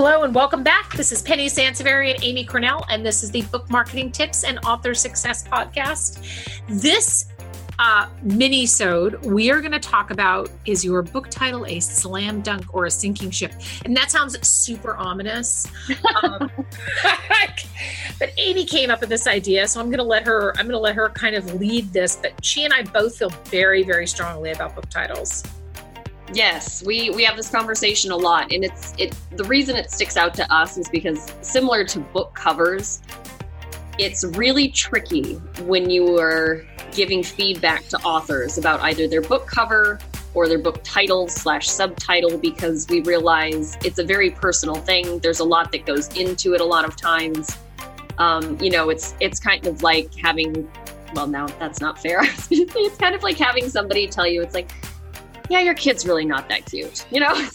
Hello and welcome back. This is Penny Sansevieri and Amy Cornell, and this is the Book Marketing Tips and Author Success Podcast. This uh, mini-sode we are going to talk about is your book title a slam dunk or a sinking ship and that sounds super ominous um, but amy came up with this idea so i'm going to let her i'm going to let her kind of lead this but she and i both feel very very strongly about book titles Yes, we we have this conversation a lot, and it's it. The reason it sticks out to us is because similar to book covers, it's really tricky when you are giving feedback to authors about either their book cover or their book title slash subtitle because we realize it's a very personal thing. There's a lot that goes into it a lot of times. Um, you know, it's it's kind of like having well, now that's not fair. it's kind of like having somebody tell you it's like yeah, your kid's really not that cute, you know?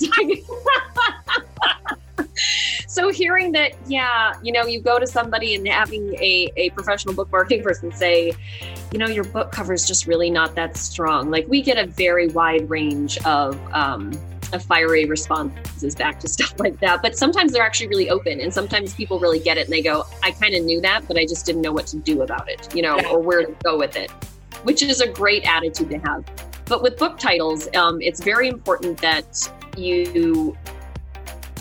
so hearing that, yeah, you know, you go to somebody and having a, a professional book marketing person say, you know, your book cover is just really not that strong. Like we get a very wide range of, um, of fiery responses back to stuff like that. But sometimes they're actually really open, and sometimes people really get it and they go, I kind of knew that, but I just didn't know what to do about it, you know, or where to go with it, which is a great attitude to have. But with book titles, um, it's very important that you,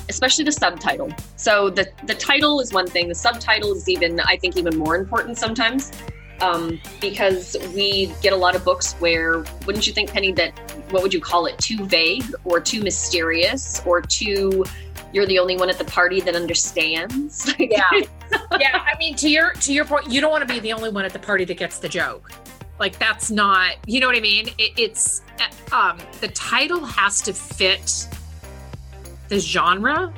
especially the subtitle. So the the title is one thing. The subtitle is even, I think, even more important sometimes. Um, because we get a lot of books where, wouldn't you think, Penny, that what would you call it? Too vague or too mysterious or too you're the only one at the party that understands. yeah, yeah. I mean, to your to your point, you don't want to be the only one at the party that gets the joke. Like that's not, you know what I mean? It, it's um, the title has to fit the genre.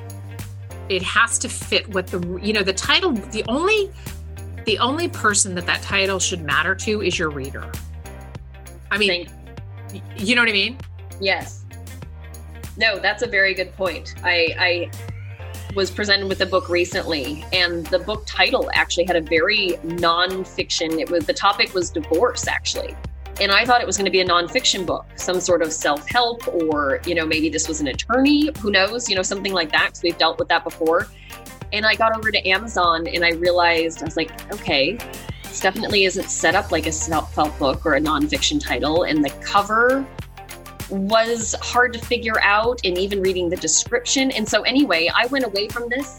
It has to fit what the you know the title. The only the only person that that title should matter to is your reader. I mean, you know what I mean? Yes. No, that's a very good point. I, I was presented with a book recently, and the book title actually had a very nonfiction. It was the topic was divorce, actually. And I thought it was going to be a nonfiction book, some sort of self help, or, you know, maybe this was an attorney, who knows, you know, something like that, because we've dealt with that before. And I got over to Amazon and I realized, I was like, okay, this definitely isn't set up like a self help book or a nonfiction title. And the cover was hard to figure out and even reading the description. And so, anyway, I went away from this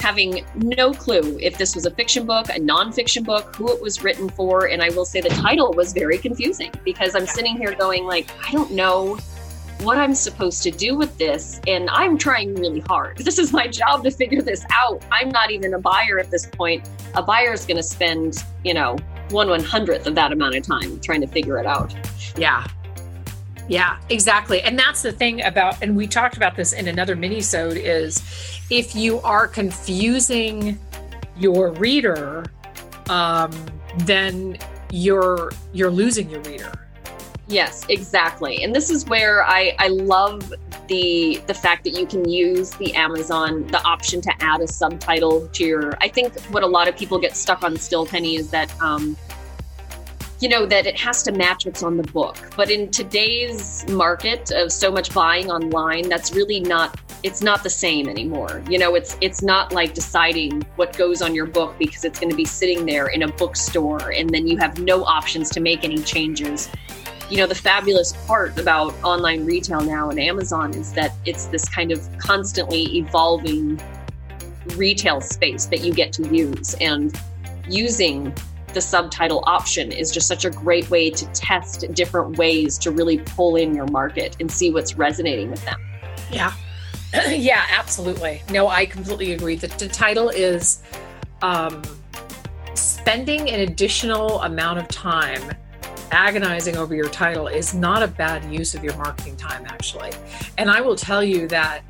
having no clue if this was a fiction book, a nonfiction book, who it was written for. And I will say the title was very confusing because I'm sitting here going, like, I don't know what I'm supposed to do with this. And I'm trying really hard. This is my job to figure this out. I'm not even a buyer at this point. A buyer is going to spend, you know, one one hundredth of that amount of time trying to figure it out. Yeah. Yeah, exactly. And that's the thing about, and we talked about this in another mini-sode, is if you are confusing your reader, um, then you're you're losing your reader. Yes, exactly. And this is where I, I love the the fact that you can use the Amazon the option to add a subtitle to your. I think what a lot of people get stuck on still, Penny, is that um, you know that it has to match what's on the book. But in today's market of so much buying online that's really not it's not the same anymore. You know it's it's not like deciding what goes on your book because it's going to be sitting there in a bookstore and then you have no options to make any changes. You know the fabulous part about online retail now and amazon is that it's this kind of constantly evolving retail space that you get to use. And using the subtitle option is just such a great way to test different ways to really pull in your market and see what's resonating with them. Yeah. yeah, absolutely. No, I completely agree. The, the title is um, spending an additional amount of time agonizing over your title is not a bad use of your marketing time, actually. And I will tell you that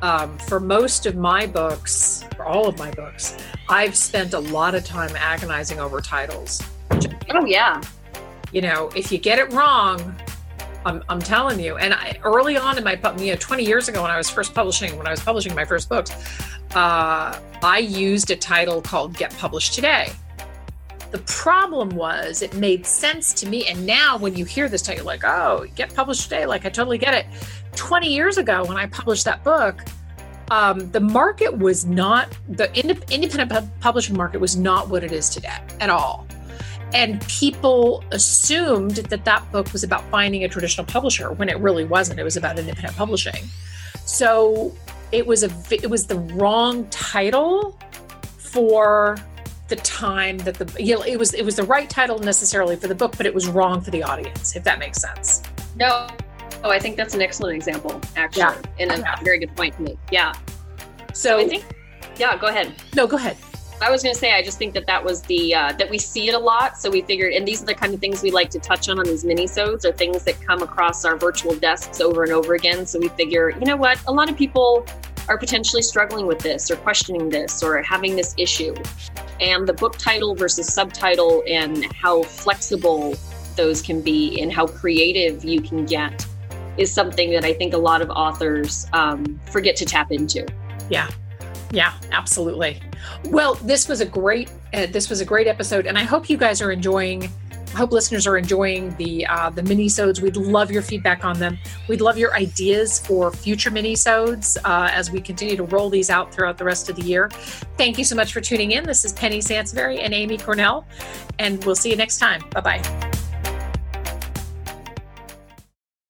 um, for most of my books, for all of my books, I've spent a lot of time agonizing over titles. Oh, yeah. You know, if you get it wrong, I'm, I'm telling you. And I, early on in my, you know, 20 years ago when I was first publishing, when I was publishing my first books, uh, I used a title called Get Published Today. The problem was it made sense to me. And now when you hear this title, you're like, oh, Get Published Today, like I totally get it. 20 years ago when I published that book, um, the market was not the indep- independent pub- publishing market was not what it is today at all. And people assumed that that book was about finding a traditional publisher when it really wasn't. It was about independent publishing. So it was a it was the wrong title for the time that the you know it was it was the right title necessarily for the book but it was wrong for the audience if that makes sense. No oh i think that's an excellent example actually yeah. and a yeah. very good point to make. yeah so, so i think yeah go ahead no go ahead I was going to say, I just think that that was the uh, that we see it a lot. So we figured, and these are the kind of things we like to touch on on these mini-sodes, are things that come across our virtual desks over and over again. So we figure, you know what, a lot of people are potentially struggling with this, or questioning this, or having this issue, and the book title versus subtitle, and how flexible those can be, and how creative you can get, is something that I think a lot of authors um, forget to tap into. Yeah, yeah, absolutely. Well, this was a great uh, this was a great episode, and I hope you guys are enjoying. I hope listeners are enjoying the uh, the mini-sodes. We'd love your feedback on them. We'd love your ideas for future mini-sodes uh, as we continue to roll these out throughout the rest of the year. Thank you so much for tuning in. This is Penny Sansevieri and Amy Cornell, and we'll see you next time. Bye bye.